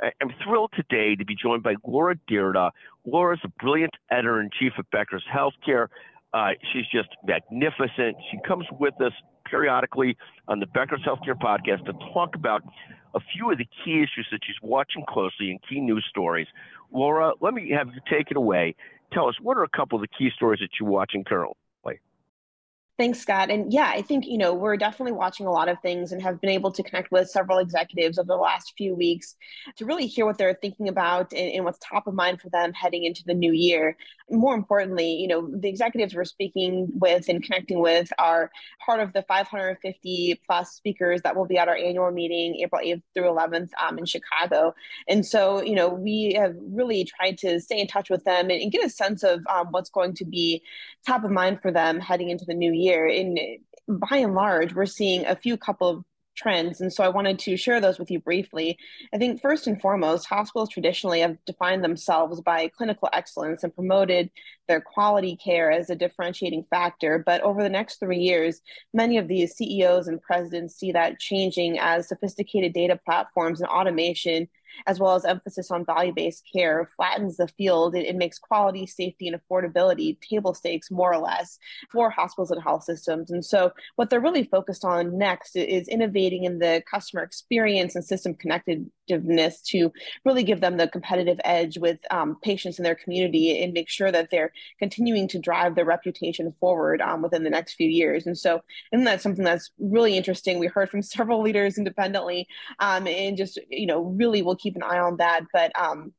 I'm thrilled today to be joined by Laura Dyrda. Laura's a brilliant editor in chief of Becker's Healthcare. Uh, she's just magnificent. She comes with us periodically on the Becker's Healthcare podcast to talk about a few of the key issues that she's watching closely and key news stories. Laura, let me have you take it away. Tell us what are a couple of the key stories that you're watching currently? Thanks, Scott. And yeah, I think, you know, we're definitely watching a lot of things and have been able to connect with several executives over the last few weeks to really hear what they're thinking about and, and, what's top of mind for them heading into the new year. More importantly, you know, the executives we're speaking with and connecting with are part of the 550 plus speakers that will be at our annual meeting April 8th through 11th um, in Chicago. And so, you know, we have really tried to stay in touch with them and, and get a sense of um, what's going to be top of mind for them heading into the new year year. By and large, we're seeing a few couple of trends. And so I wanted to share those with you briefly. I think first and foremost, hospitals traditionally have defined themselves by clinical excellence and promoted their quality care as a differentiating factor. But over the next three years, many of these CEOs and presidents see that changing as sophisticated data platforms and automation as well as emphasis on value based care, flattens the field. It, makes quality, safety, and affordability table stakes more or less for hospitals and health systems. And so, what they're really focused on next is innovating in the customer experience and system connectedness to really give them the competitive edge with um, patients in their community and make sure that they're continuing to drive their reputation forward um, within the next few years. And so, and that's something that's really interesting. We heard from several leaders independently, um, and just you know really will keep an eye on that. But um,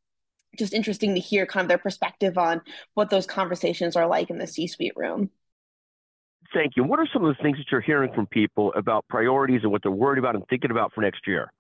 just interesting to hear kind of their perspective on what those conversations are like in the C-suite room. Thank you. What are some of the things that you're hearing from people about priorities and what they're worried about and thinking about for next year?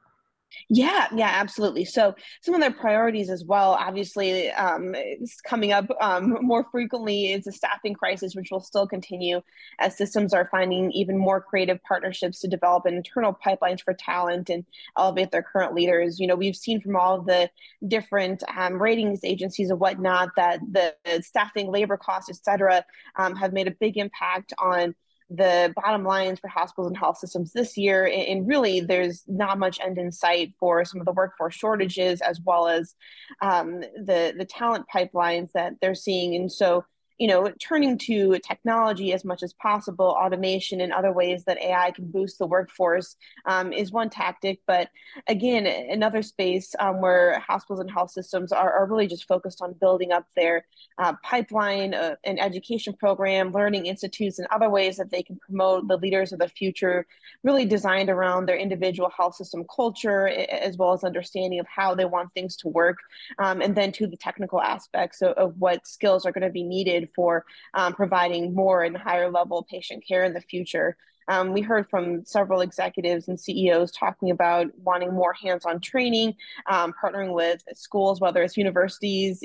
Yeah, yeah, absolutely. So some of their priorities as well, obviously, um, it's coming up um, more frequently is a staffing crisis, which will still continue as systems are finding even more creative partnerships to develop internal pipelines for talent and elevate their current leaders. You know, we've seen from all the different um, ratings agencies and whatnot that the staffing, labor costs, et cetera, um, have made a big impact on the bottom lines for hospitals and health systems this year. And really, there's not much end in sight for some of the workforce shortages as well as um, the the talent pipelines that they're seeing. And so you know, turning to technology as much as possible, automation and other ways that AI can boost the workforce um, is one tactic. But again, another space um, where hospitals and health systems are, are, really just focused on building up their uh, pipeline, uh, an education program, learning institutes, and other ways that they can promote the leaders of the future, really designed around their individual health system culture, as well as understanding of how they want things to work. Um, and then to the technical aspects of, of what skills are going to be needed for um, providing more and higher level patient care in the future. Um, we heard from several executives and CEOs talking about wanting more hands on training, um, partnering with schools, whether it's universities,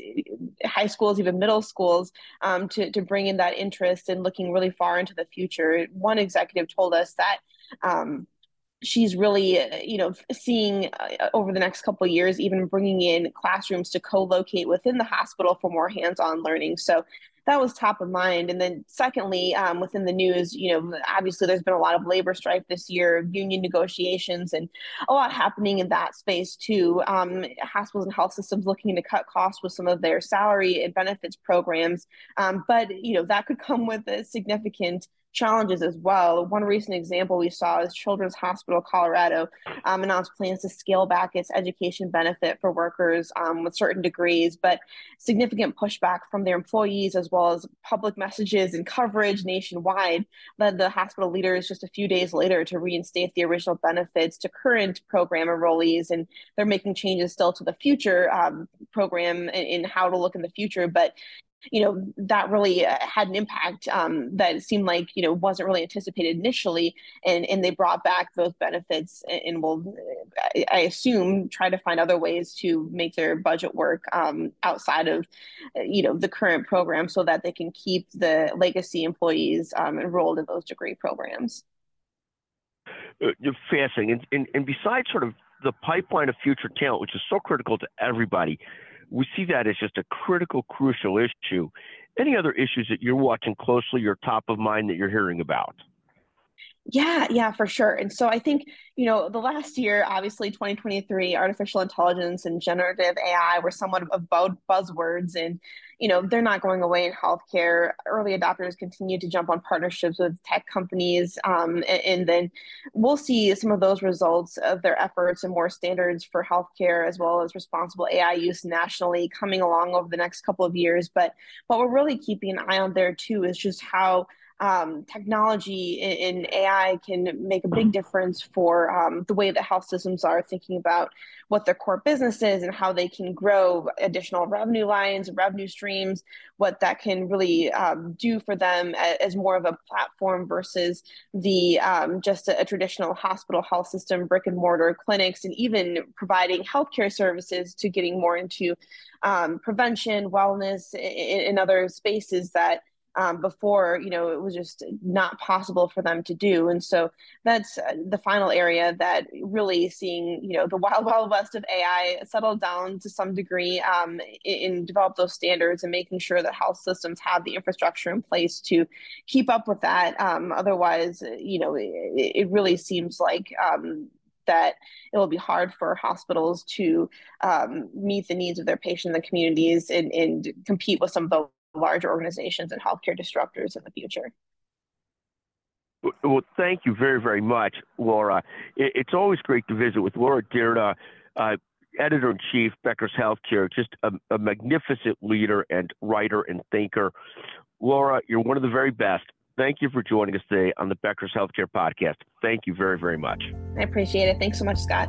high schools, even middle schools, um, to, to bring in that interest and looking really far into the future. One executive told us that um, she's really you know seeing uh, over the next couple years even bringing in classrooms to co-locate within the hospital for more hands-on learning so that was top of mind. And then secondly, um, within the news, you know, obviously there's been a lot of labor strife this year, union negotiations, and a lot happening in that space too. Um, hospitals and health systems looking to cut costs with some of their salary and benefits programs, um, but you know that could come with a significant challenges as well. One recent example we saw is Children's Hospital Colorado um, announced plans to scale back its education benefit for workers um, with certain degrees, but significant pushback from their employees as well as public messages and coverage nationwide led the hospital leaders just a few days later to reinstate the original benefits to current program enrollees. And they're making changes still to the future um, program and, and how to look in the future. But you know that really uh, had an impact um, that seemed like you know wasn't really anticipated initially and and they brought back those benefits and will i assume try to find other ways to make their budget work um, outside of you know the current program so that they can keep the legacy employees um, enrolled in those degree programs. Uh, fascinating and, and, and besides sort of the pipeline of future talent which is so critical to everybody we see that as just a critical, crucial issue. Any other issues that you're watching closely or top of mind that you're hearing about? Yeah, yeah, for sure. And so I think, you know, the last year, obviously 2023, artificial intelligence and generative AI were somewhat of buzzwords and, you know, they're not going away in healthcare. Early adopters continue to jump on partnerships with tech companies. Um, and, and, then we'll see some of those results of their efforts and more standards for healthcare as well as responsible AI use nationally coming along over the next couple of years. But what we're really keeping an eye on there too is just how um, technology in, AI can make a big difference for um, the way that health systems are thinking about what their core business is and how they can grow additional revenue lines, revenue streams, what that can really um, do for them as, as, more of a platform versus the um, just a, a, traditional hospital health system, brick and mortar clinics, and even providing healthcare services to getting more into um, prevention, wellness, in, in other spaces that um, before you know it was just not possible for them to do. And so that's uh, the final area that really seeing you know the wild wild west of ai settle down to some degree um, in, develop those standards and making sure that health systems have the infrastructure in place to keep up with that. Um, otherwise you know it, it really seems like um, that it will be hard for hospitals to um, meet the needs of their patients and communities and, and compete with some of the large organizations and healthcare disruptors in the future. Well, thank you very, very much, Laura. It's always great to visit with Laura Dyrda, uh, editor in chief, Becker's Healthcare, just a, a, magnificent leader and writer and thinker. Laura, you're one of the very best. Thank you for joining us today on the Becker's Healthcare podcast. Thank you very, very much. I appreciate it. Thanks so much, Scott.